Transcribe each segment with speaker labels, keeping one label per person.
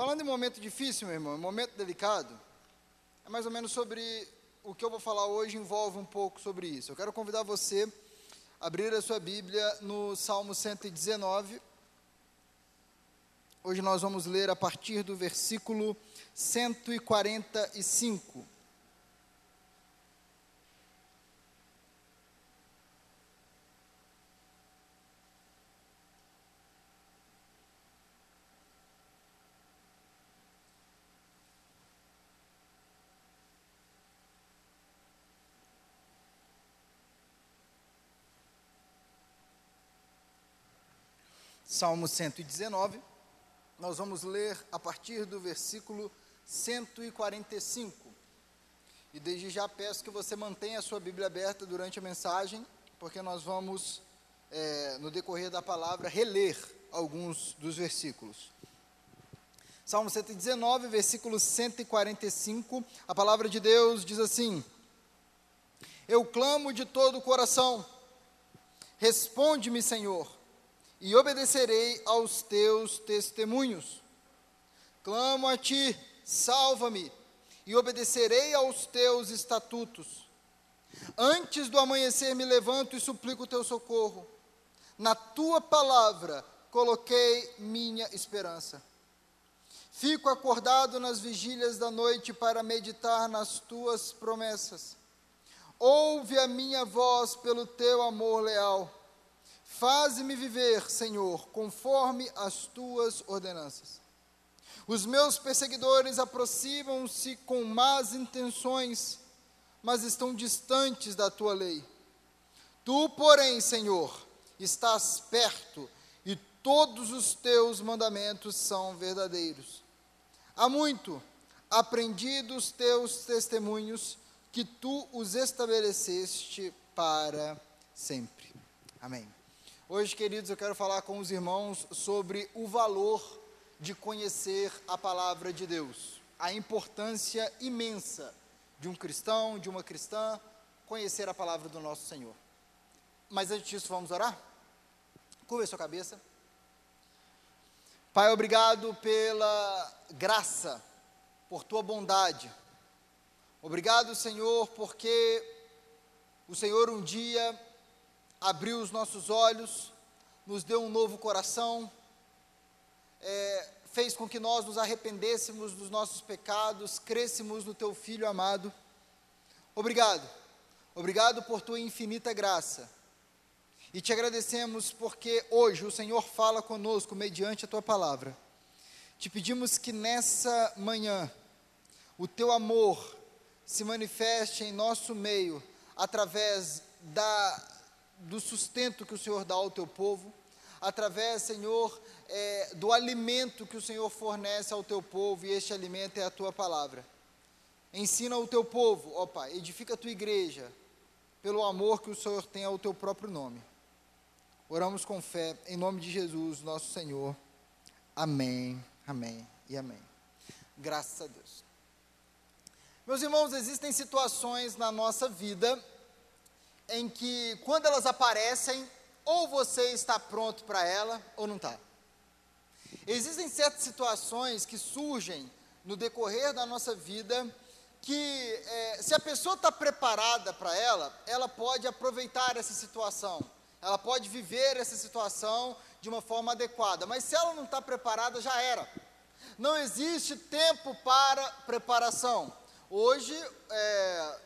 Speaker 1: Falando em momento difícil, meu irmão, momento delicado, é mais ou menos sobre o que eu vou falar hoje envolve um pouco sobre isso. Eu quero convidar você a abrir a sua Bíblia no Salmo 119. Hoje nós vamos ler a partir do versículo 145. Salmo 119, nós vamos ler a partir do versículo 145. E desde já peço que você mantenha a sua Bíblia aberta durante a mensagem, porque nós vamos, é, no decorrer da palavra, reler alguns dos versículos. Salmo 119, versículo 145, a palavra de Deus diz assim: Eu clamo de todo o coração, responde-me, Senhor e obedecerei aos teus testemunhos. Clamo a ti, salva-me, e obedecerei aos teus estatutos. Antes do amanhecer me levanto e suplico o teu socorro. Na tua palavra coloquei minha esperança. Fico acordado nas vigílias da noite para meditar nas tuas promessas. Ouve a minha voz pelo teu amor leal Faze-me viver, Senhor, conforme as tuas ordenanças. Os meus perseguidores aproximam-se com más intenções, mas estão distantes da tua lei. Tu, porém, Senhor, estás perto e todos os teus mandamentos são verdadeiros. Há muito aprendi dos teus testemunhos que tu os estabeleceste para sempre. Amém. Hoje, queridos, eu quero falar com os irmãos sobre o valor de conhecer a palavra de Deus, a importância imensa de um cristão, de uma cristã, conhecer a palavra do nosso Senhor. Mas antes disso, vamos orar? Curva sua cabeça. Pai, obrigado pela graça, por tua bondade. Obrigado, Senhor, porque o Senhor um dia abriu os nossos olhos, nos deu um novo coração, é, fez com que nós nos arrependêssemos dos nossos pecados, crescemos no Teu Filho amado. Obrigado, obrigado por Tua infinita graça. E te agradecemos porque hoje o Senhor fala conosco mediante a Tua palavra. Te pedimos que nessa manhã o Teu amor se manifeste em nosso meio através da do sustento que o Senhor dá ao teu povo, através, Senhor, é, do alimento que o Senhor fornece ao teu povo, e este alimento é a tua palavra. Ensina o teu povo, ó Pai, edifica a tua igreja, pelo amor que o Senhor tem ao teu próprio nome. Oramos com fé, em nome de Jesus, nosso Senhor. Amém, amém e amém. Graças a Deus. Meus irmãos, existem situações na nossa vida em que, quando elas aparecem, ou você está pronto para ela, ou não está. Existem certas situações que surgem no decorrer da nossa vida que, é, se a pessoa está preparada para ela, ela pode aproveitar essa situação, ela pode viver essa situação de uma forma adequada, mas se ela não está preparada, já era. Não existe tempo para preparação. Hoje, é,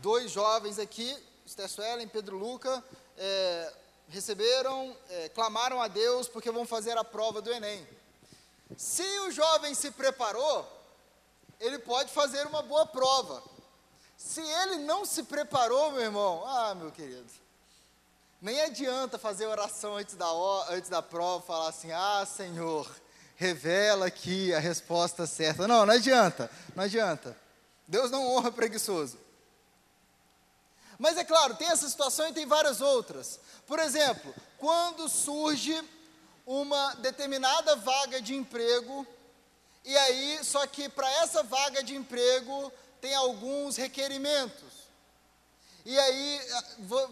Speaker 1: dois jovens aqui Esther Suelen, Pedro Luca, é, receberam, é, clamaram a Deus porque vão fazer a prova do Enem. Se o jovem se preparou, ele pode fazer uma boa prova. Se ele não se preparou, meu irmão, ah, meu querido, nem adianta fazer oração antes da, antes da prova, falar assim, ah, Senhor, revela aqui a resposta certa. Não, não adianta, não adianta. Deus não honra preguiçoso. Mas é claro, tem essa situação e tem várias outras. Por exemplo, quando surge uma determinada vaga de emprego, e aí, só que para essa vaga de emprego tem alguns requerimentos. E aí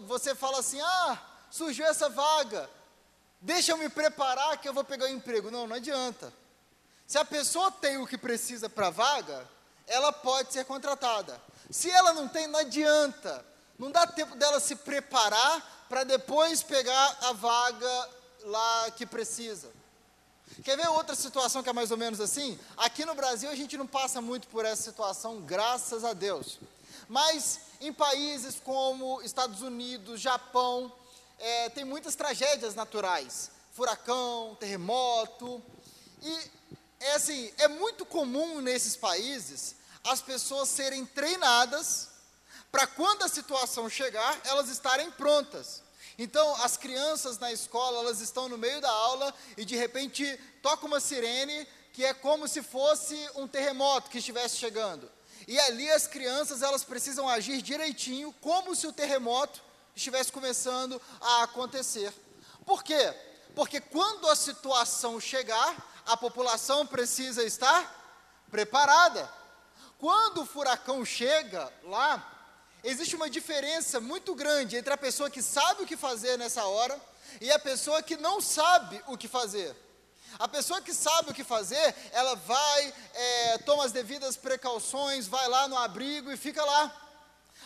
Speaker 1: você fala assim: ah, surgiu essa vaga, deixa eu me preparar que eu vou pegar o emprego. Não, não adianta. Se a pessoa tem o que precisa para a vaga, ela pode ser contratada. Se ela não tem, não adianta. Não dá tempo dela se preparar para depois pegar a vaga lá que precisa. Quer ver outra situação que é mais ou menos assim? Aqui no Brasil a gente não passa muito por essa situação, graças a Deus. Mas em países como Estados Unidos, Japão, é, tem muitas tragédias naturais, furacão, terremoto, e é assim, é muito comum nesses países as pessoas serem treinadas para quando a situação chegar, elas estarem prontas. Então, as crianças na escola, elas estão no meio da aula e de repente toca uma sirene que é como se fosse um terremoto que estivesse chegando. E ali as crianças, elas precisam agir direitinho, como se o terremoto estivesse começando a acontecer. Por quê? Porque quando a situação chegar, a população precisa estar preparada. Quando o furacão chega lá, existe uma diferença muito grande entre a pessoa que sabe o que fazer nessa hora e a pessoa que não sabe o que fazer. A pessoa que sabe o que fazer, ela vai, é, toma as devidas precauções, vai lá no abrigo e fica lá.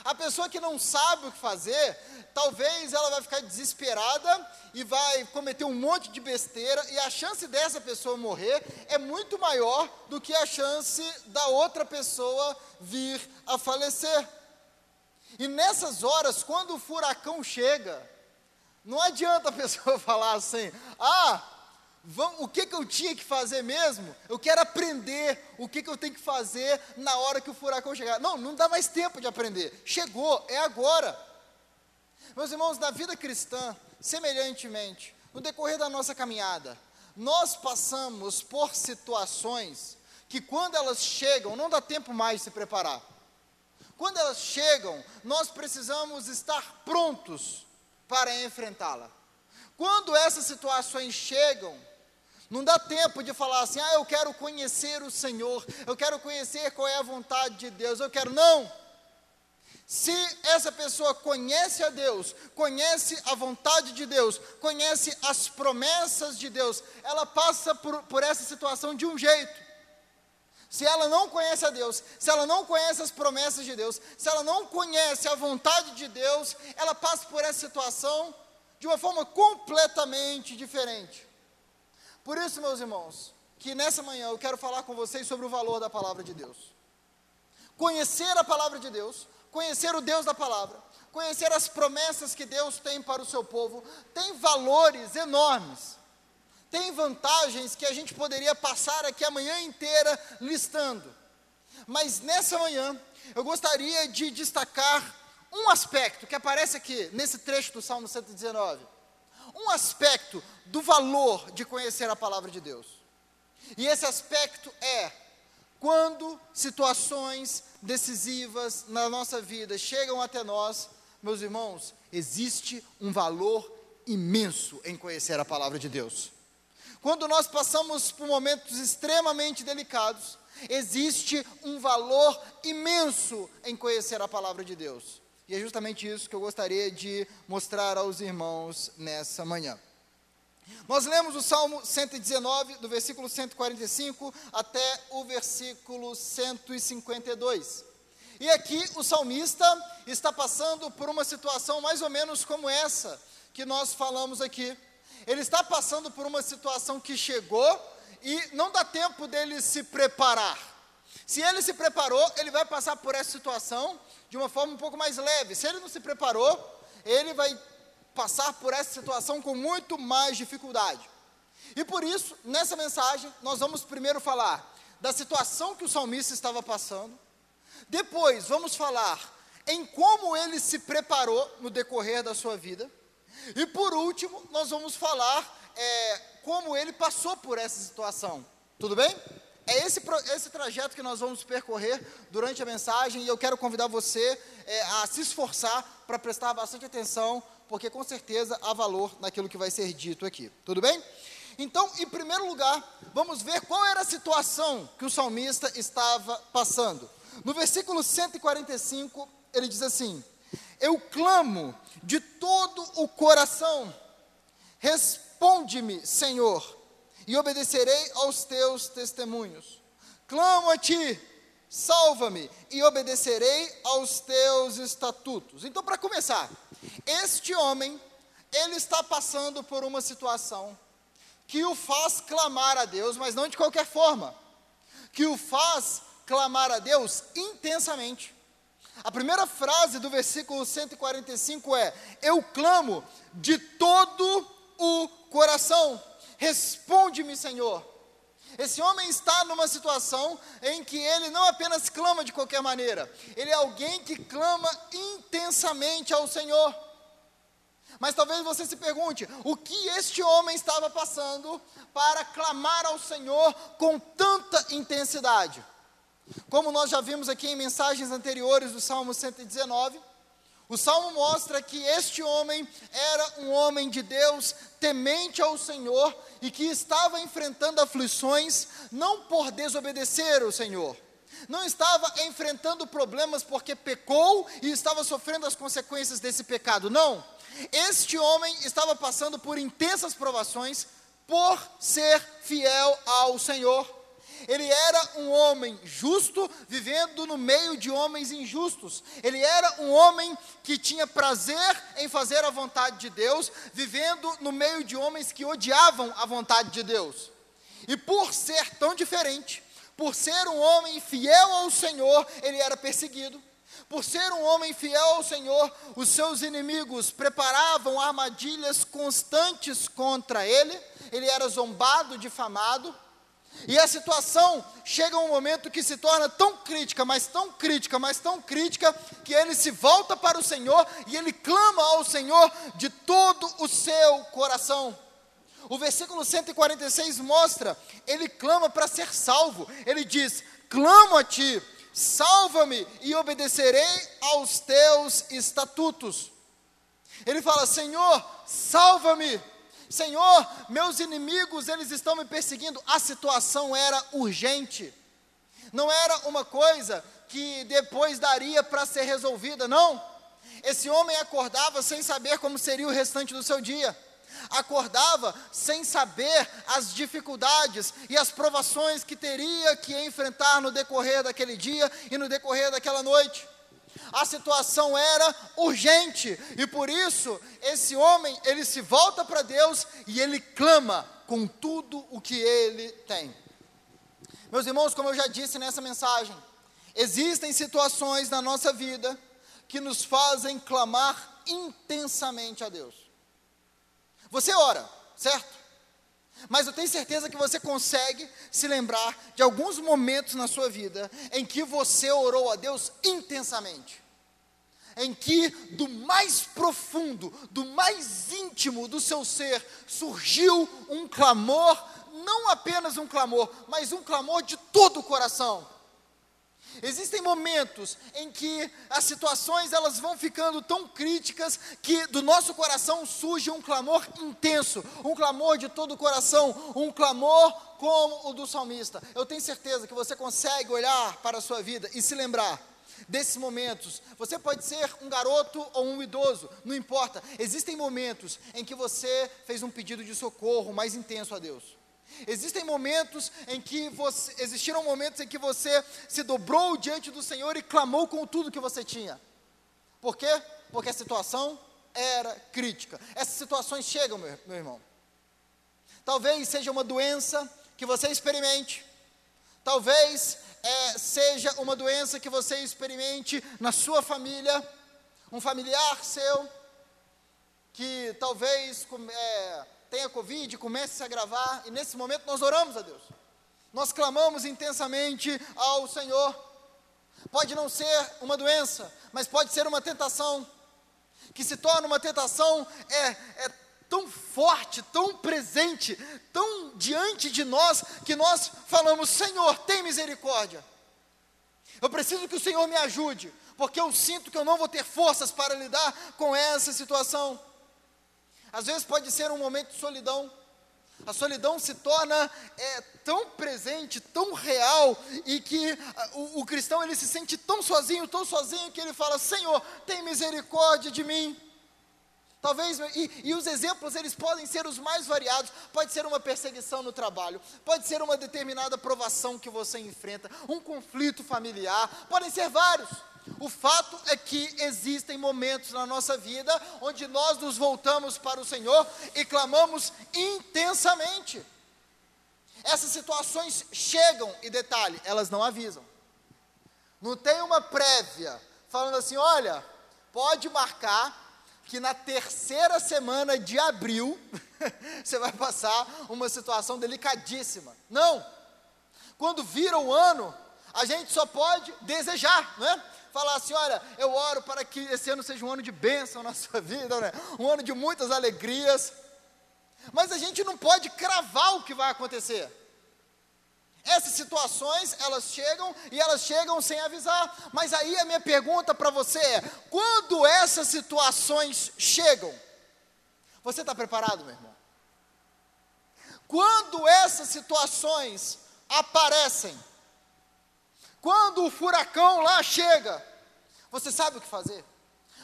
Speaker 1: A pessoa que não sabe o que fazer, talvez ela vai ficar desesperada e vai cometer um monte de besteira, e a chance dessa pessoa morrer é muito maior do que a chance da outra pessoa vir a falecer. E nessas horas, quando o furacão chega, não adianta a pessoa falar assim: ah, vamos, o que, que eu tinha que fazer mesmo? Eu quero aprender o que, que eu tenho que fazer na hora que o furacão chegar. Não, não dá mais tempo de aprender. Chegou, é agora. Meus irmãos, na vida cristã, semelhantemente, no decorrer da nossa caminhada, nós passamos por situações que, quando elas chegam, não dá tempo mais de se preparar. Quando elas chegam, nós precisamos estar prontos para enfrentá-la. Quando essas situações chegam, não dá tempo de falar assim, ah, eu quero conhecer o Senhor, eu quero conhecer qual é a vontade de Deus, eu quero. Não! Se essa pessoa conhece a Deus, conhece a vontade de Deus, conhece as promessas de Deus, ela passa por, por essa situação de um jeito. Se ela não conhece a Deus, se ela não conhece as promessas de Deus, se ela não conhece a vontade de Deus, ela passa por essa situação de uma forma completamente diferente. Por isso, meus irmãos, que nessa manhã eu quero falar com vocês sobre o valor da palavra de Deus. Conhecer a palavra de Deus, conhecer o Deus da palavra, conhecer as promessas que Deus tem para o seu povo, tem valores enormes tem vantagens que a gente poderia passar aqui a manhã inteira listando. Mas nessa manhã, eu gostaria de destacar um aspecto que aparece aqui nesse trecho do Salmo 119. Um aspecto do valor de conhecer a palavra de Deus. E esse aspecto é quando situações decisivas na nossa vida chegam até nós, meus irmãos, existe um valor imenso em conhecer a palavra de Deus. Quando nós passamos por momentos extremamente delicados, existe um valor imenso em conhecer a palavra de Deus. E é justamente isso que eu gostaria de mostrar aos irmãos nessa manhã. Nós lemos o Salmo 119, do versículo 145 até o versículo 152. E aqui o salmista está passando por uma situação mais ou menos como essa que nós falamos aqui ele está passando por uma situação que chegou e não dá tempo dele se preparar. Se ele se preparou, ele vai passar por essa situação de uma forma um pouco mais leve. Se ele não se preparou, ele vai passar por essa situação com muito mais dificuldade. E por isso, nessa mensagem, nós vamos primeiro falar da situação que o salmista estava passando. Depois, vamos falar em como ele se preparou no decorrer da sua vida. E por último, nós vamos falar é, como ele passou por essa situação. Tudo bem? É esse, esse trajeto que nós vamos percorrer durante a mensagem e eu quero convidar você é, a se esforçar para prestar bastante atenção, porque com certeza há valor naquilo que vai ser dito aqui. Tudo bem? Então, em primeiro lugar, vamos ver qual era a situação que o salmista estava passando. No versículo 145, ele diz assim: Eu clamo de todo o coração. Responde-me, Senhor, e obedecerei aos teus testemunhos. Clamo a ti, salva-me e obedecerei aos teus estatutos. Então, para começar, este homem, ele está passando por uma situação que o faz clamar a Deus, mas não de qualquer forma, que o faz clamar a Deus intensamente. A primeira frase do versículo 145 é: Eu clamo de todo o coração, responde-me, Senhor. Esse homem está numa situação em que ele não apenas clama de qualquer maneira, ele é alguém que clama intensamente ao Senhor. Mas talvez você se pergunte: o que este homem estava passando para clamar ao Senhor com tanta intensidade? Como nós já vimos aqui em mensagens anteriores do Salmo 119, o salmo mostra que este homem era um homem de Deus, temente ao Senhor e que estava enfrentando aflições não por desobedecer o Senhor, não estava enfrentando problemas porque pecou e estava sofrendo as consequências desse pecado, não. Este homem estava passando por intensas provações por ser fiel ao Senhor. Ele era um homem justo, vivendo no meio de homens injustos. Ele era um homem que tinha prazer em fazer a vontade de Deus, vivendo no meio de homens que odiavam a vontade de Deus. E por ser tão diferente, por ser um homem fiel ao Senhor, ele era perseguido. Por ser um homem fiel ao Senhor, os seus inimigos preparavam armadilhas constantes contra ele, ele era zombado, difamado. E a situação chega a um momento que se torna tão crítica, mas tão crítica, mas tão crítica, que ele se volta para o Senhor e ele clama ao Senhor de todo o seu coração. O versículo 146 mostra, ele clama para ser salvo. Ele diz: Clamo a ti, salva-me e obedecerei aos teus estatutos. Ele fala: Senhor, salva-me Senhor, meus inimigos, eles estão me perseguindo. A situação era urgente. Não era uma coisa que depois daria para ser resolvida, não. Esse homem acordava sem saber como seria o restante do seu dia. Acordava sem saber as dificuldades e as provações que teria que enfrentar no decorrer daquele dia e no decorrer daquela noite a situação era urgente, e por isso esse homem, ele se volta para Deus e ele clama com tudo o que ele tem. Meus irmãos, como eu já disse nessa mensagem, existem situações na nossa vida que nos fazem clamar intensamente a Deus. Você ora, certo? Mas eu tenho certeza que você consegue se lembrar de alguns momentos na sua vida em que você orou a Deus intensamente. Em que do mais profundo, do mais íntimo do seu ser surgiu um clamor, não apenas um clamor, mas um clamor de todo o coração Existem momentos em que as situações elas vão ficando tão críticas que do nosso coração surge um clamor intenso, um clamor de todo o coração, um clamor como o do salmista. Eu tenho certeza que você consegue olhar para a sua vida e se lembrar desses momentos. Você pode ser um garoto ou um idoso, não importa. Existem momentos em que você fez um pedido de socorro mais intenso a Deus. Existem momentos em que você, existiram momentos em que você se dobrou diante do Senhor e clamou com tudo que você tinha. Por quê? Porque a situação era crítica. Essas situações chegam, meu, meu irmão. Talvez seja uma doença que você experimente. Talvez é, seja uma doença que você experimente na sua família, um familiar seu, que talvez é, tenha Covid, comece a se agravar, e nesse momento nós oramos a Deus. Nós clamamos intensamente ao Senhor. Pode não ser uma doença, mas pode ser uma tentação, que se torna uma tentação, é, é tão forte, tão presente, tão diante de nós, que nós falamos: Senhor, tem misericórdia. Eu preciso que o Senhor me ajude, porque eu sinto que eu não vou ter forças para lidar com essa situação. Às vezes pode ser um momento de solidão. A solidão se torna é, tão presente, tão real, e que o, o cristão ele se sente tão sozinho, tão sozinho, que ele fala: Senhor, tem misericórdia de mim. Talvez, e, e, os exemplos eles podem ser os mais variados. Pode ser uma perseguição no trabalho, pode ser uma determinada provação que você enfrenta, um conflito familiar, podem ser vários. O fato é que existem momentos na nossa vida onde nós nos voltamos para o Senhor e clamamos intensamente. Essas situações chegam, e detalhe, elas não avisam. Não tem uma prévia falando assim: olha, pode marcar que na terceira semana de abril você vai passar uma situação delicadíssima. Não! Quando vira o ano, a gente só pode desejar, não é? Falar assim: olha, eu oro para que esse ano seja um ano de bênção na sua vida, né? um ano de muitas alegrias. Mas a gente não pode cravar o que vai acontecer. Essas situações, elas chegam e elas chegam sem avisar. Mas aí a minha pergunta para você é: quando essas situações chegam, você está preparado, meu irmão? Quando essas situações aparecem, quando o furacão lá chega, você sabe o que fazer?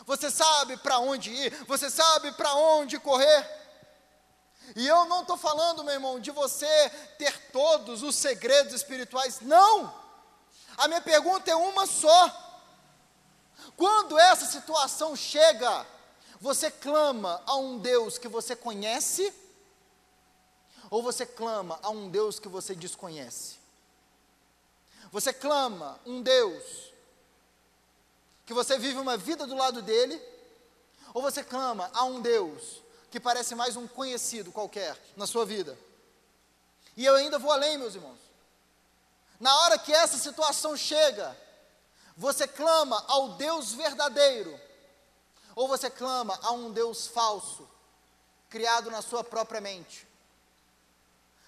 Speaker 1: Você sabe para onde ir? Você sabe para onde correr? E eu não estou falando, meu irmão, de você ter todos os segredos espirituais. Não! A minha pergunta é uma só. Quando essa situação chega, você clama a um Deus que você conhece? Ou você clama a um Deus que você desconhece? Você clama um Deus que você vive uma vida do lado dele? Ou você clama a um Deus que parece mais um conhecido qualquer na sua vida. E eu ainda vou além, meus irmãos. Na hora que essa situação chega, você clama ao Deus verdadeiro, ou você clama a um Deus falso, criado na sua própria mente.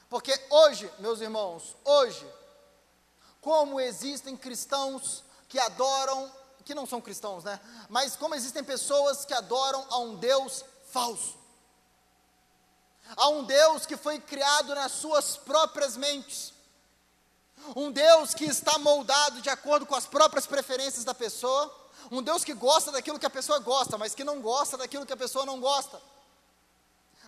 Speaker 1: Porque hoje, meus irmãos, hoje, como existem cristãos que adoram, que não são cristãos, né? Mas como existem pessoas que adoram a um Deus falso a um Deus que foi criado nas suas próprias mentes, um Deus que está moldado de acordo com as próprias preferências da pessoa, um Deus que gosta daquilo que a pessoa gosta, mas que não gosta daquilo que a pessoa não gosta.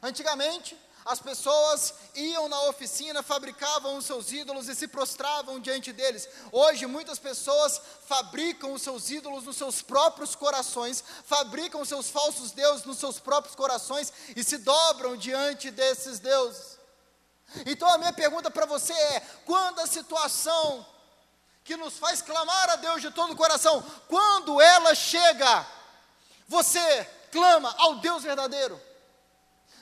Speaker 1: Antigamente, as pessoas iam na oficina, fabricavam os seus ídolos e se prostravam diante deles. Hoje, muitas pessoas fabricam os seus ídolos nos seus próprios corações, fabricam os seus falsos deuses nos seus próprios corações e se dobram diante desses deuses. Então, a minha pergunta para você é: quando a situação que nos faz clamar a Deus de todo o coração, quando ela chega, você clama ao Deus verdadeiro?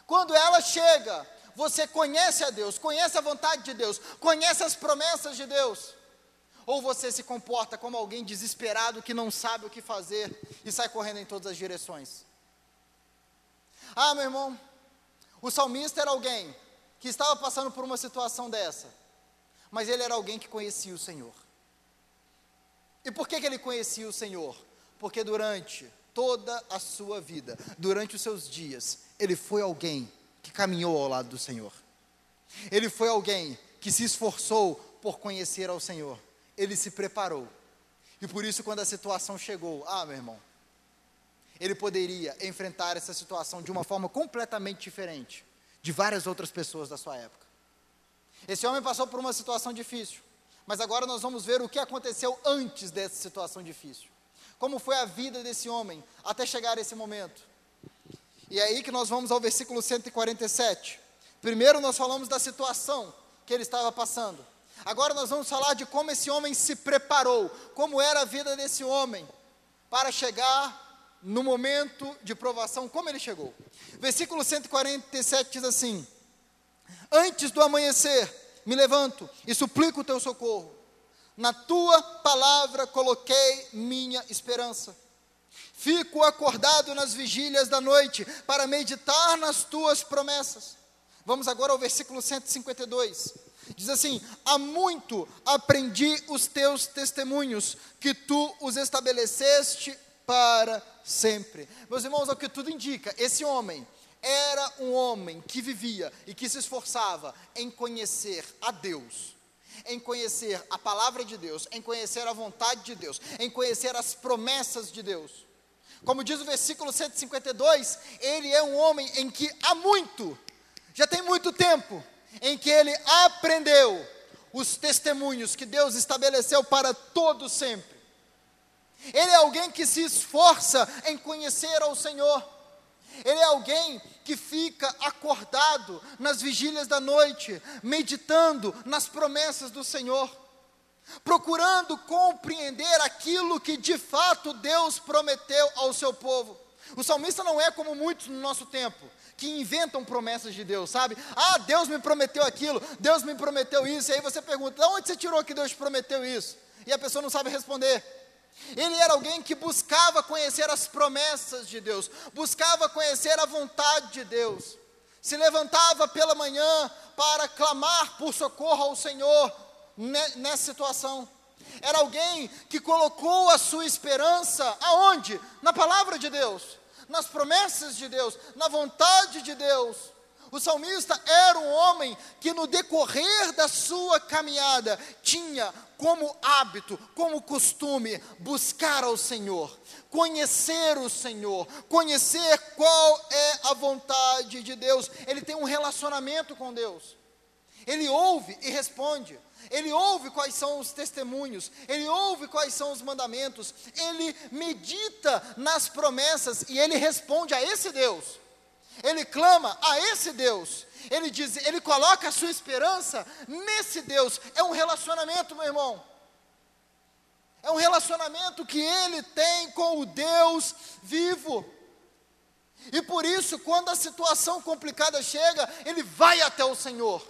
Speaker 1: Quando ela chega, você conhece a Deus, conhece a vontade de Deus, conhece as promessas de Deus. Ou você se comporta como alguém desesperado que não sabe o que fazer e sai correndo em todas as direções. Ah, meu irmão, o salmista era alguém que estava passando por uma situação dessa, mas ele era alguém que conhecia o Senhor. E por que, que ele conhecia o Senhor? Porque durante toda a sua vida, durante os seus dias, ele foi alguém que caminhou ao lado do Senhor. Ele foi alguém que se esforçou por conhecer ao Senhor. Ele se preparou. E por isso, quando a situação chegou, ah, meu irmão, ele poderia enfrentar essa situação de uma forma completamente diferente de várias outras pessoas da sua época. Esse homem passou por uma situação difícil, mas agora nós vamos ver o que aconteceu antes dessa situação difícil. Como foi a vida desse homem até chegar a esse momento. E é aí que nós vamos ao versículo 147. Primeiro nós falamos da situação que ele estava passando. Agora nós vamos falar de como esse homem se preparou, como era a vida desse homem para chegar no momento de provação, como ele chegou. Versículo 147 diz assim: Antes do amanhecer, me levanto e suplico o teu socorro. Na tua palavra coloquei minha esperança. Fico acordado nas vigílias da noite para meditar nas tuas promessas. Vamos agora ao versículo 152. Diz assim: Há muito aprendi os teus testemunhos, que tu os estabeleceste para sempre. Meus irmãos, ao que tudo indica, esse homem era um homem que vivia e que se esforçava em conhecer a Deus, em conhecer a palavra de Deus, em conhecer a vontade de Deus, em conhecer as promessas de Deus. Como diz o versículo 152, ele é um homem em que há muito, já tem muito tempo, em que ele aprendeu os testemunhos que Deus estabeleceu para todo sempre. Ele é alguém que se esforça em conhecer ao Senhor. Ele é alguém que fica acordado nas vigílias da noite, meditando nas promessas do Senhor, procurando compreender aquilo que de fato Deus prometeu ao seu povo. O salmista não é como muitos no nosso tempo, que inventam promessas de Deus, sabe? Ah, Deus me prometeu aquilo, Deus me prometeu isso, e aí você pergunta: de onde você tirou que Deus prometeu isso? E a pessoa não sabe responder. Ele era alguém que buscava conhecer as promessas de Deus, buscava conhecer a vontade de Deus. Se levantava pela manhã para clamar por socorro ao Senhor nessa situação. Era alguém que colocou a sua esperança aonde? Na palavra de Deus, nas promessas de Deus, na vontade de Deus. O salmista era um homem que, no decorrer da sua caminhada, tinha como hábito, como costume, buscar ao Senhor, conhecer o Senhor, conhecer qual é a vontade de Deus. Ele tem um relacionamento com Deus. Ele ouve e responde. Ele ouve quais são os testemunhos, ele ouve quais são os mandamentos, ele medita nas promessas e ele responde a esse Deus ele clama a esse Deus, ele diz, ele coloca a sua esperança nesse Deus. É um relacionamento, meu irmão. É um relacionamento que ele tem com o Deus vivo. E por isso, quando a situação complicada chega, ele vai até o Senhor,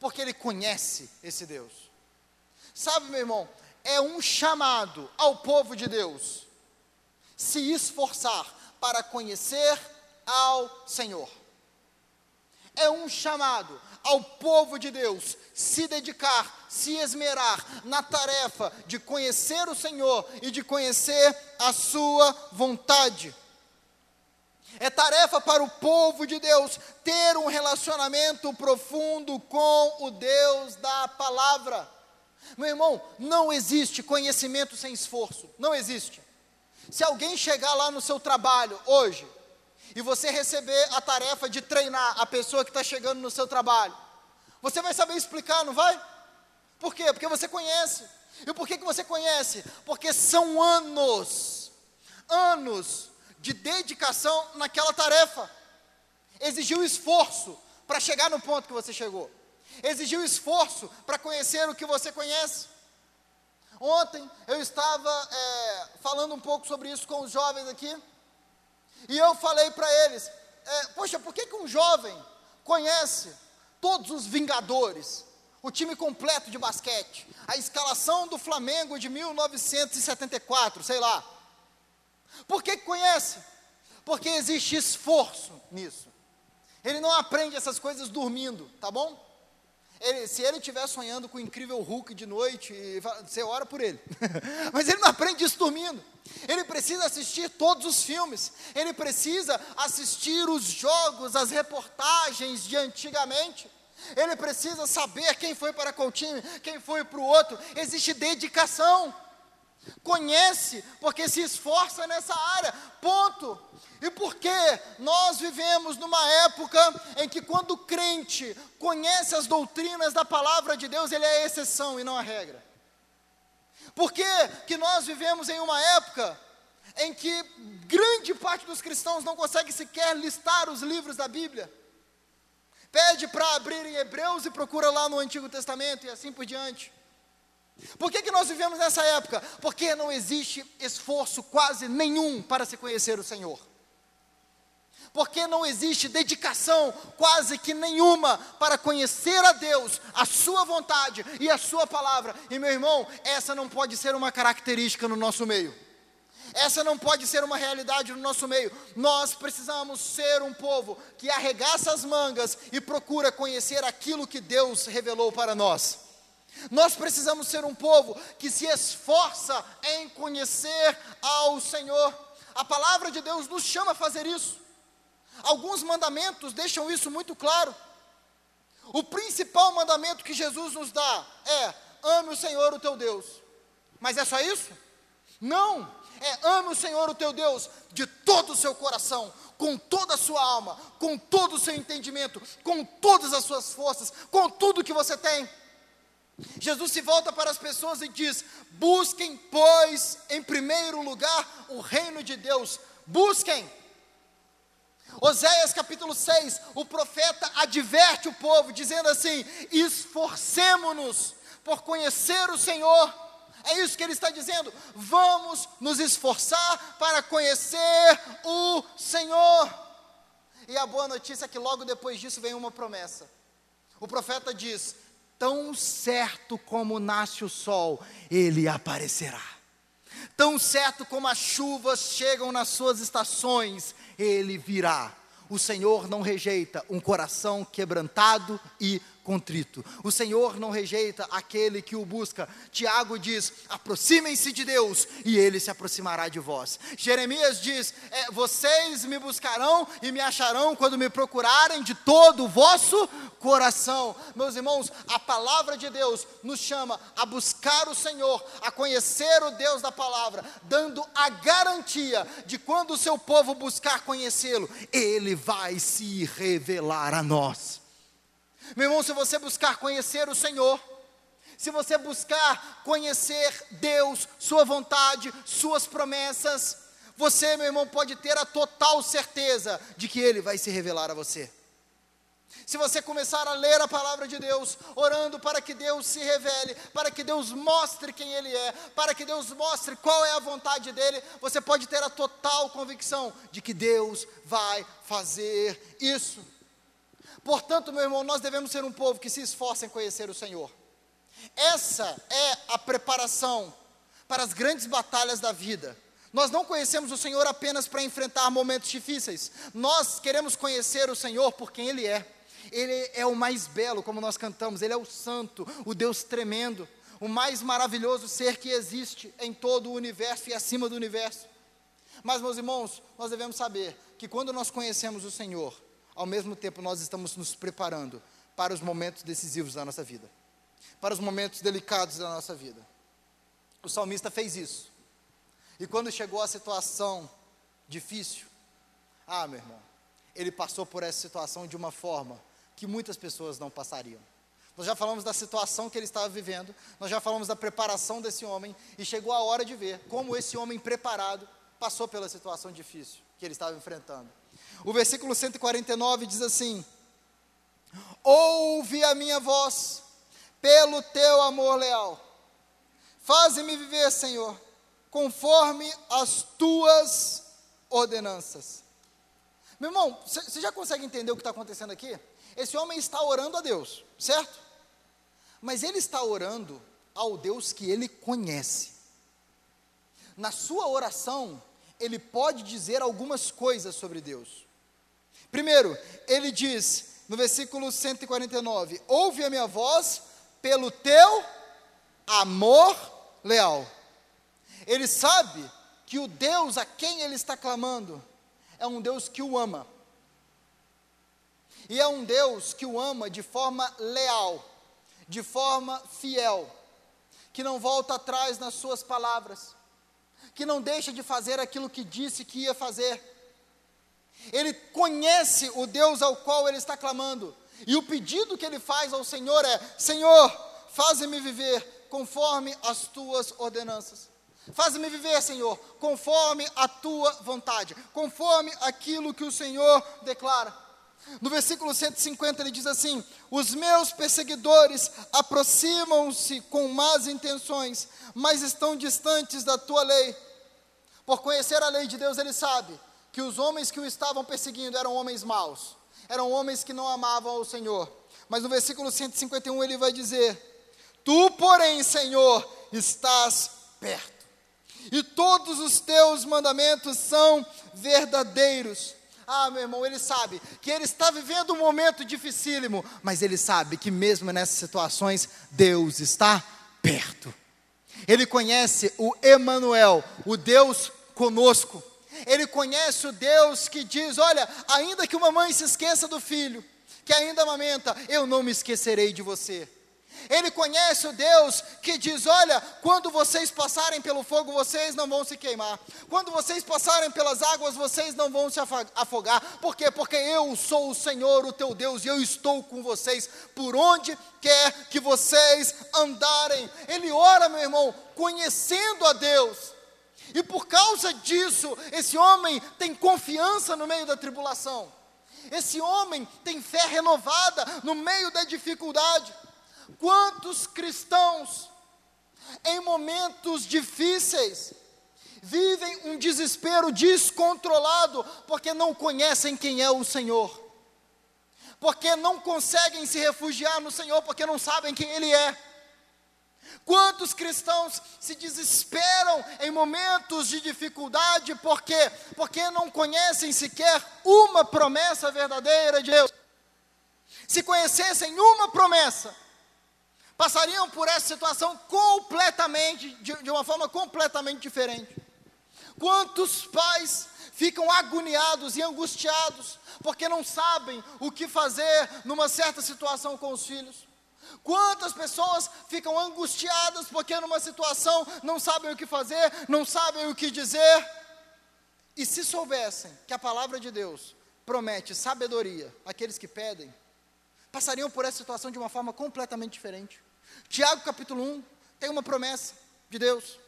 Speaker 1: porque ele conhece esse Deus. Sabe, meu irmão, é um chamado ao povo de Deus se esforçar para conhecer ao Senhor. É um chamado ao povo de Deus se dedicar, se esmerar na tarefa de conhecer o Senhor e de conhecer a Sua vontade. É tarefa para o povo de Deus ter um relacionamento profundo com o Deus da palavra. Meu irmão, não existe conhecimento sem esforço, não existe. Se alguém chegar lá no seu trabalho hoje e você receber a tarefa de treinar a pessoa que está chegando no seu trabalho, você vai saber explicar, não vai? Por quê? Porque você conhece. E por que, que você conhece? Porque são anos, anos de dedicação naquela tarefa. Exigiu esforço para chegar no ponto que você chegou. Exigiu esforço para conhecer o que você conhece. Ontem eu estava é, falando um pouco sobre isso com os jovens aqui. E eu falei para eles: é, Poxa, por que, que um jovem conhece todos os Vingadores, o time completo de basquete, a escalação do Flamengo de 1974, sei lá? Por que, que conhece? Porque existe esforço nisso. Ele não aprende essas coisas dormindo, tá bom? Ele, se ele estiver sonhando com o incrível Hulk de noite, você ora por ele. Mas ele não aprende isso dormindo. Ele precisa assistir todos os filmes. Ele precisa assistir os jogos, as reportagens de antigamente. Ele precisa saber quem foi para qual time, quem foi para o outro. Existe dedicação. Conhece, porque se esforça nessa área. Ponto. E porque nós vivemos numa época em que, quando o crente conhece as doutrinas da palavra de Deus, ele é a exceção e não a regra. Por que, que nós vivemos em uma época em que grande parte dos cristãos não consegue sequer listar os livros da Bíblia? Pede para abrir em Hebreus e procura lá no Antigo Testamento e assim por diante. Por que, que nós vivemos nessa época? Porque não existe esforço quase nenhum para se conhecer o Senhor. Porque não existe dedicação quase que nenhuma para conhecer a Deus, a Sua vontade e a Sua palavra. E meu irmão, essa não pode ser uma característica no nosso meio. Essa não pode ser uma realidade no nosso meio. Nós precisamos ser um povo que arregaça as mangas e procura conhecer aquilo que Deus revelou para nós. Nós precisamos ser um povo que se esforça em conhecer ao Senhor. A palavra de Deus nos chama a fazer isso. Alguns mandamentos deixam isso muito claro. O principal mandamento que Jesus nos dá é: ame o Senhor, o teu Deus. Mas é só isso? Não, é ame o Senhor o teu Deus de todo o seu coração, com toda a sua alma, com todo o seu entendimento, com todas as suas forças, com tudo que você tem. Jesus se volta para as pessoas e diz: busquem, pois, em primeiro lugar o reino de Deus, busquem. Oséias capítulo 6, o profeta adverte o povo, dizendo assim: esforcemo-nos por conhecer o Senhor. É isso que ele está dizendo. Vamos nos esforçar para conhecer o Senhor. E a boa notícia é que logo depois disso vem uma promessa. O profeta diz: Tão certo como nasce o sol, ele aparecerá. Tão certo como as chuvas chegam nas suas estações, ele virá. O Senhor não rejeita um coração quebrantado e contrito. O Senhor não rejeita aquele que o busca. Tiago diz: aproximem-se de Deus e ele se aproximará de vós. Jeremias diz: é, vocês me buscarão e me acharão quando me procurarem de todo o vosso coração. Meus irmãos, a palavra de Deus nos chama a buscar o Senhor, a conhecer o Deus da palavra, dando a garantia de quando o seu povo buscar conhecê-lo, ele vai se revelar a nós. Meu irmão, se você buscar conhecer o Senhor, se você buscar conhecer Deus, Sua vontade, Suas promessas, você, meu irmão, pode ter a total certeza de que Ele vai se revelar a você. Se você começar a ler a palavra de Deus, orando para que Deus se revele, para que Deus mostre quem Ele é, para que Deus mostre qual é a vontade dEle, você pode ter a total convicção de que Deus vai fazer isso. Portanto, meu irmão, nós devemos ser um povo que se esforça em conhecer o Senhor. Essa é a preparação para as grandes batalhas da vida. Nós não conhecemos o Senhor apenas para enfrentar momentos difíceis. Nós queremos conhecer o Senhor por quem Ele é. Ele é o mais belo, como nós cantamos, Ele é o santo, o Deus tremendo, o mais maravilhoso ser que existe em todo o universo e acima do universo. Mas, meus irmãos, nós devemos saber que quando nós conhecemos o Senhor, ao mesmo tempo nós estamos nos preparando para os momentos decisivos da nossa vida, para os momentos delicados da nossa vida. O salmista fez isso. E quando chegou a situação difícil, ah, meu irmão, ele passou por essa situação de uma forma que muitas pessoas não passariam. Nós já falamos da situação que ele estava vivendo, nós já falamos da preparação desse homem, e chegou a hora de ver como esse homem preparado passou pela situação difícil que ele estava enfrentando. O versículo 149 diz assim: Ouve a minha voz, pelo teu amor leal. Faze-me viver, Senhor, conforme as tuas ordenanças. Meu irmão, você já consegue entender o que está acontecendo aqui? Esse homem está orando a Deus, certo? Mas ele está orando ao Deus que ele conhece. Na sua oração, ele pode dizer algumas coisas sobre Deus. Primeiro, ele diz no versículo 149: Ouve a minha voz pelo teu amor leal. Ele sabe que o Deus a quem ele está clamando é um Deus que o ama. E é um Deus que o ama de forma leal, de forma fiel, que não volta atrás nas suas palavras, que não deixa de fazer aquilo que disse que ia fazer. Ele conhece o Deus ao qual ele está clamando. E o pedido que ele faz ao Senhor é: Senhor, faze-me viver conforme as tuas ordenanças. Faze-me viver, Senhor, conforme a tua vontade, conforme aquilo que o Senhor declara. No versículo 150 ele diz assim: Os meus perseguidores aproximam-se com más intenções, mas estão distantes da tua lei. Por conhecer a lei de Deus, ele sabe que os homens que o estavam perseguindo eram homens maus, eram homens que não amavam o Senhor. Mas no versículo 151 ele vai dizer: Tu, porém, Senhor, estás perto, e todos os teus mandamentos são verdadeiros. Ah, meu irmão, ele sabe que ele está vivendo um momento dificílimo, mas ele sabe que mesmo nessas situações, Deus está perto. Ele conhece o Emanuel, o Deus conosco. Ele conhece o Deus que diz: Olha, ainda que uma mãe se esqueça do filho, que ainda amamenta, eu não me esquecerei de você. Ele conhece o Deus que diz: Olha, quando vocês passarem pelo fogo, vocês não vão se queimar. Quando vocês passarem pelas águas, vocês não vão se afogar. Por quê? Porque eu sou o Senhor, o teu Deus, e eu estou com vocês por onde quer que vocês andarem. Ele ora, meu irmão, conhecendo a Deus. E por causa disso, esse homem tem confiança no meio da tribulação. Esse homem tem fé renovada no meio da dificuldade. Quantos cristãos, em momentos difíceis, vivem um desespero descontrolado porque não conhecem quem é o Senhor, porque não conseguem se refugiar no Senhor, porque não sabem quem Ele é. Quantos cristãos se desesperam em momentos de dificuldade, por quê? Porque não conhecem sequer uma promessa verdadeira de Deus. Se conhecessem uma promessa, passariam por essa situação completamente, de, de uma forma completamente diferente. Quantos pais ficam agoniados e angustiados porque não sabem o que fazer numa certa situação com os filhos? Quantas pessoas ficam angustiadas porque numa situação não sabem o que fazer, não sabem o que dizer? E se soubessem que a palavra de Deus promete sabedoria àqueles que pedem, passariam por essa situação de uma forma completamente diferente. Tiago capítulo 1 tem uma promessa de Deus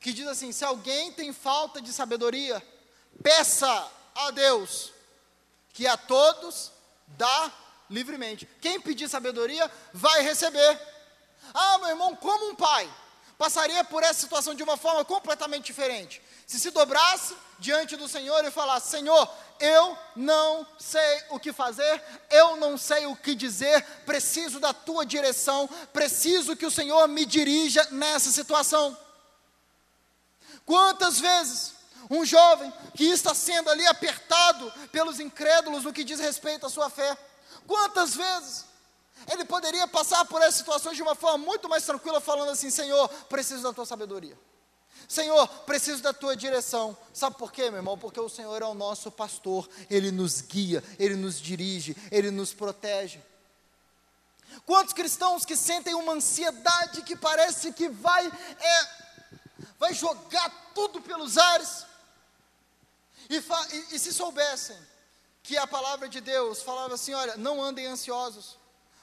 Speaker 1: que diz assim: se alguém tem falta de sabedoria, peça a Deus, que a todos dá livremente. Quem pedir sabedoria vai receber. Ah, meu irmão, como um pai passaria por essa situação de uma forma completamente diferente. Se se dobrasse diante do Senhor e falasse: Senhor, eu não sei o que fazer, eu não sei o que dizer, preciso da tua direção, preciso que o Senhor me dirija nessa situação. Quantas vezes um jovem que está sendo ali apertado pelos incrédulos no que diz respeito à sua fé, quantas vezes ele poderia passar por essas situações de uma forma muito mais tranquila, falando assim: Senhor, preciso da tua sabedoria. Senhor, preciso da tua direção. Sabe por quê, meu irmão? Porque o Senhor é o nosso pastor, ele nos guia, ele nos dirige, ele nos protege. Quantos cristãos que sentem uma ansiedade que parece que vai é, vai jogar tudo pelos ares? E, e, e se soubessem que a palavra de Deus falava assim: olha, não andem ansiosos,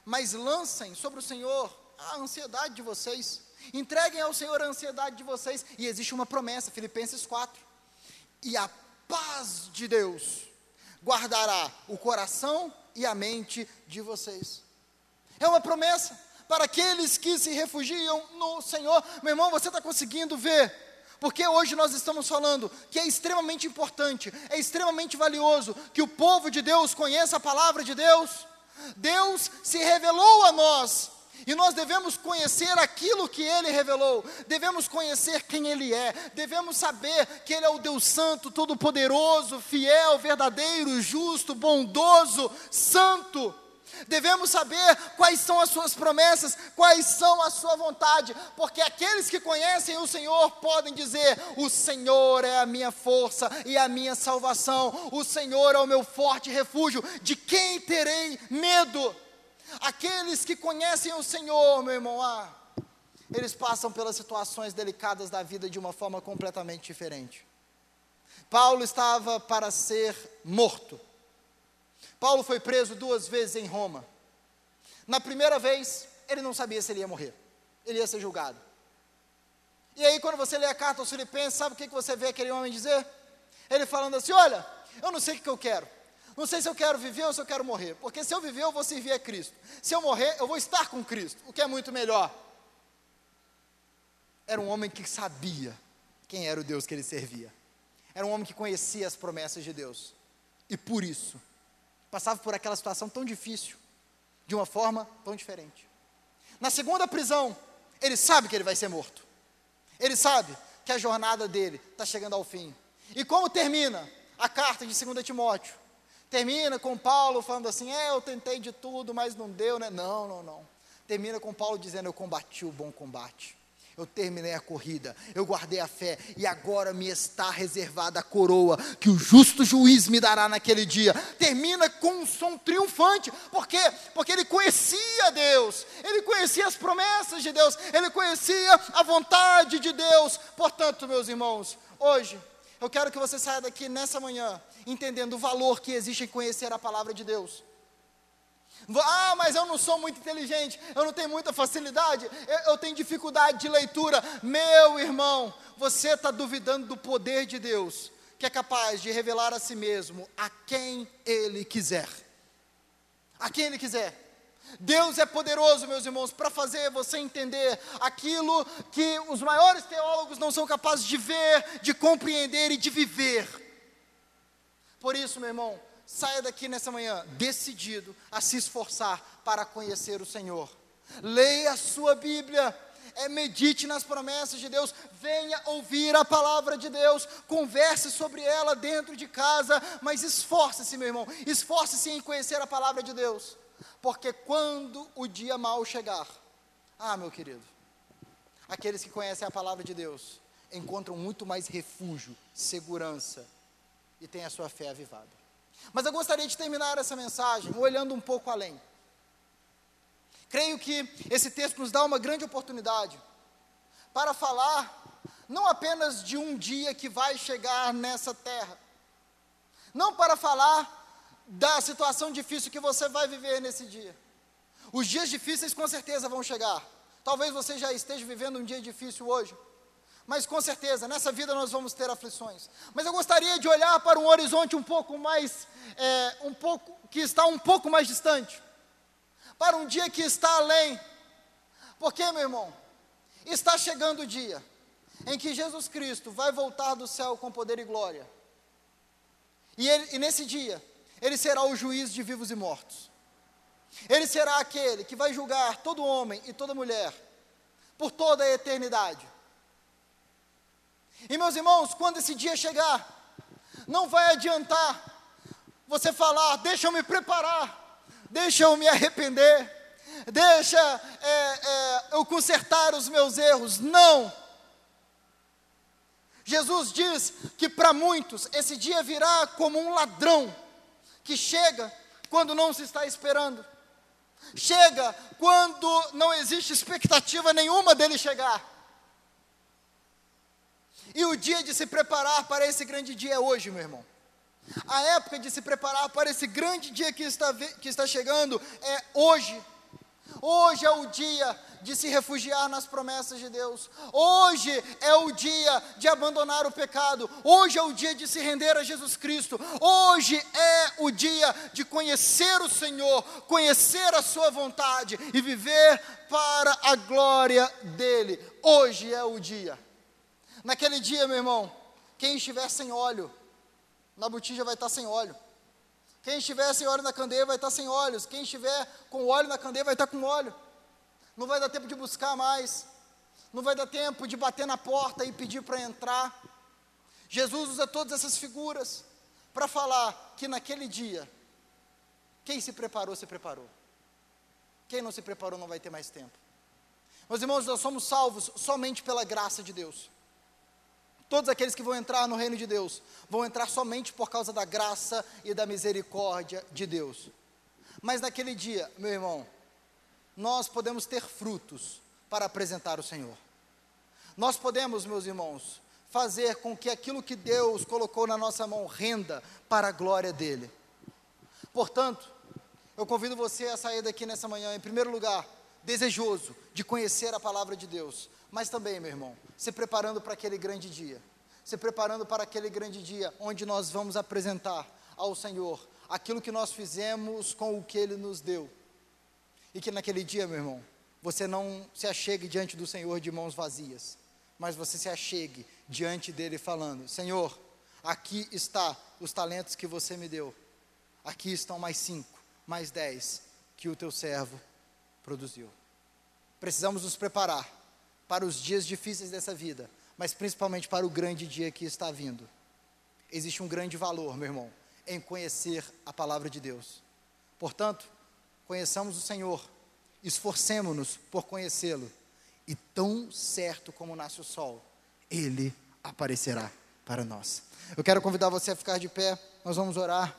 Speaker 1: mas lancem sobre o Senhor a ansiedade de vocês. Entreguem ao Senhor a ansiedade de vocês. E existe uma promessa, Filipenses 4. E a paz de Deus guardará o coração e a mente de vocês. É uma promessa para aqueles que se refugiam no Senhor. Meu irmão, você está conseguindo ver porque hoje nós estamos falando que é extremamente importante, é extremamente valioso que o povo de Deus conheça a palavra de Deus, Deus se revelou a nós e nós devemos conhecer aquilo que Ele revelou, devemos conhecer quem Ele é, devemos saber que Ele é o Deus Santo, Todo-Poderoso, fiel, verdadeiro, justo, bondoso, santo. Devemos saber quais são as suas promessas, quais são a sua vontade, porque aqueles que conhecem o Senhor podem dizer: O Senhor é a minha força e a minha salvação, o Senhor é o meu forte refúgio, de quem terei medo? Aqueles que conhecem o Senhor, meu irmão, ah, eles passam pelas situações delicadas da vida de uma forma completamente diferente. Paulo estava para ser morto. Paulo foi preso duas vezes em Roma. Na primeira vez, ele não sabia se ele ia morrer, ele ia ser julgado. E aí, quando você lê a carta aos Filipenses, sabe o que, que você vê aquele homem dizer? Ele falando assim: Olha, eu não sei o que, que eu quero. Não sei se eu quero viver ou se eu quero morrer. Porque se eu viver, eu vou servir a Cristo. Se eu morrer, eu vou estar com Cristo, o que é muito melhor. Era um homem que sabia quem era o Deus que ele servia. Era um homem que conhecia as promessas de Deus. E por isso, passava por aquela situação tão difícil, de uma forma tão diferente. Na segunda prisão, ele sabe que ele vai ser morto. Ele sabe que a jornada dele está chegando ao fim. E como termina a carta de 2 Timóteo? Termina com Paulo falando assim: é, eu tentei de tudo, mas não deu, né? Não, não, não. Termina com Paulo dizendo: eu combati o bom combate. Eu terminei a corrida, eu guardei a fé, e agora me está reservada a coroa que o justo juiz me dará naquele dia. Termina com um som triunfante, por quê? Porque ele conhecia Deus, ele conhecia as promessas de Deus, ele conhecia a vontade de Deus. Portanto, meus irmãos, hoje, eu quero que você saia daqui nessa manhã, entendendo o valor que existe em conhecer a palavra de Deus. Ah, mas eu não sou muito inteligente, eu não tenho muita facilidade, eu, eu tenho dificuldade de leitura. Meu irmão, você está duvidando do poder de Deus, que é capaz de revelar a si mesmo a quem Ele quiser. A quem Ele quiser. Deus é poderoso, meus irmãos, para fazer você entender aquilo que os maiores teólogos não são capazes de ver, de compreender e de viver. Por isso, meu irmão, saia daqui nessa manhã decidido a se esforçar para conhecer o Senhor. Leia a sua Bíblia, é, medite nas promessas de Deus, venha ouvir a palavra de Deus, converse sobre ela dentro de casa, mas esforce-se, meu irmão, esforce-se em conhecer a palavra de Deus, porque quando o dia mal chegar, ah, meu querido, aqueles que conhecem a palavra de Deus encontram muito mais refúgio, segurança e têm a sua fé avivada. Mas eu gostaria de terminar essa mensagem olhando um pouco além. Creio que esse texto nos dá uma grande oportunidade para falar não apenas de um dia que vai chegar nessa terra, não para falar da situação difícil que você vai viver nesse dia. Os dias difíceis com certeza vão chegar. Talvez você já esteja vivendo um dia difícil hoje mas com certeza, nessa vida nós vamos ter aflições. Mas eu gostaria de olhar para um horizonte um pouco mais, é, um pouco, que está um pouco mais distante, para um dia que está além. Porque, meu irmão, está chegando o dia em que Jesus Cristo vai voltar do céu com poder e glória. E, ele, e nesse dia, ele será o juiz de vivos e mortos. Ele será aquele que vai julgar todo homem e toda mulher por toda a eternidade. E meus irmãos, quando esse dia chegar, não vai adiantar você falar, deixa eu me preparar, deixa eu me arrepender, deixa é, é, eu consertar os meus erros. Não! Jesus diz que para muitos esse dia virá como um ladrão que chega quando não se está esperando. Chega quando não existe expectativa nenhuma dele chegar. E o dia de se preparar para esse grande dia é hoje, meu irmão. A época de se preparar para esse grande dia que está, que está chegando é hoje. Hoje é o dia de se refugiar nas promessas de Deus. Hoje é o dia de abandonar o pecado. Hoje é o dia de se render a Jesus Cristo. Hoje é o dia de conhecer o Senhor, conhecer a Sua vontade e viver para a glória dEle. Hoje é o dia. Naquele dia, meu irmão, quem estiver sem óleo, na botija vai estar sem óleo. Quem estiver sem óleo na candeia vai estar sem óleos. Quem estiver com óleo na candeia vai estar com óleo. Não vai dar tempo de buscar mais. Não vai dar tempo de bater na porta e pedir para entrar. Jesus usa todas essas figuras para falar que naquele dia, quem se preparou, se preparou. Quem não se preparou não vai ter mais tempo. Meus irmãos, nós somos salvos somente pela graça de Deus. Todos aqueles que vão entrar no reino de Deus vão entrar somente por causa da graça e da misericórdia de Deus. Mas naquele dia, meu irmão, nós podemos ter frutos para apresentar o Senhor. Nós podemos, meus irmãos, fazer com que aquilo que Deus colocou na nossa mão renda para a glória dele. Portanto, eu convido você a sair daqui nessa manhã, em primeiro lugar, desejoso de conhecer a palavra de Deus, mas também, meu irmão, se preparando para aquele grande dia. Se preparando para aquele grande dia onde nós vamos apresentar ao Senhor aquilo que nós fizemos com o que Ele nos deu. E que naquele dia, meu irmão, você não se achegue diante do Senhor de mãos vazias, mas você se achegue diante dele falando: Senhor, aqui está os talentos que você me deu, aqui estão mais cinco, mais dez que o teu servo produziu. Precisamos nos preparar para os dias difíceis dessa vida, mas principalmente para o grande dia que está vindo. Existe um grande valor, meu irmão, em conhecer a palavra de Deus. Portanto, conheçamos o Senhor, esforcemos-nos por conhecê-lo e tão certo como nasce o sol, ele aparecerá para nós. Eu quero convidar você a ficar de pé, nós vamos orar.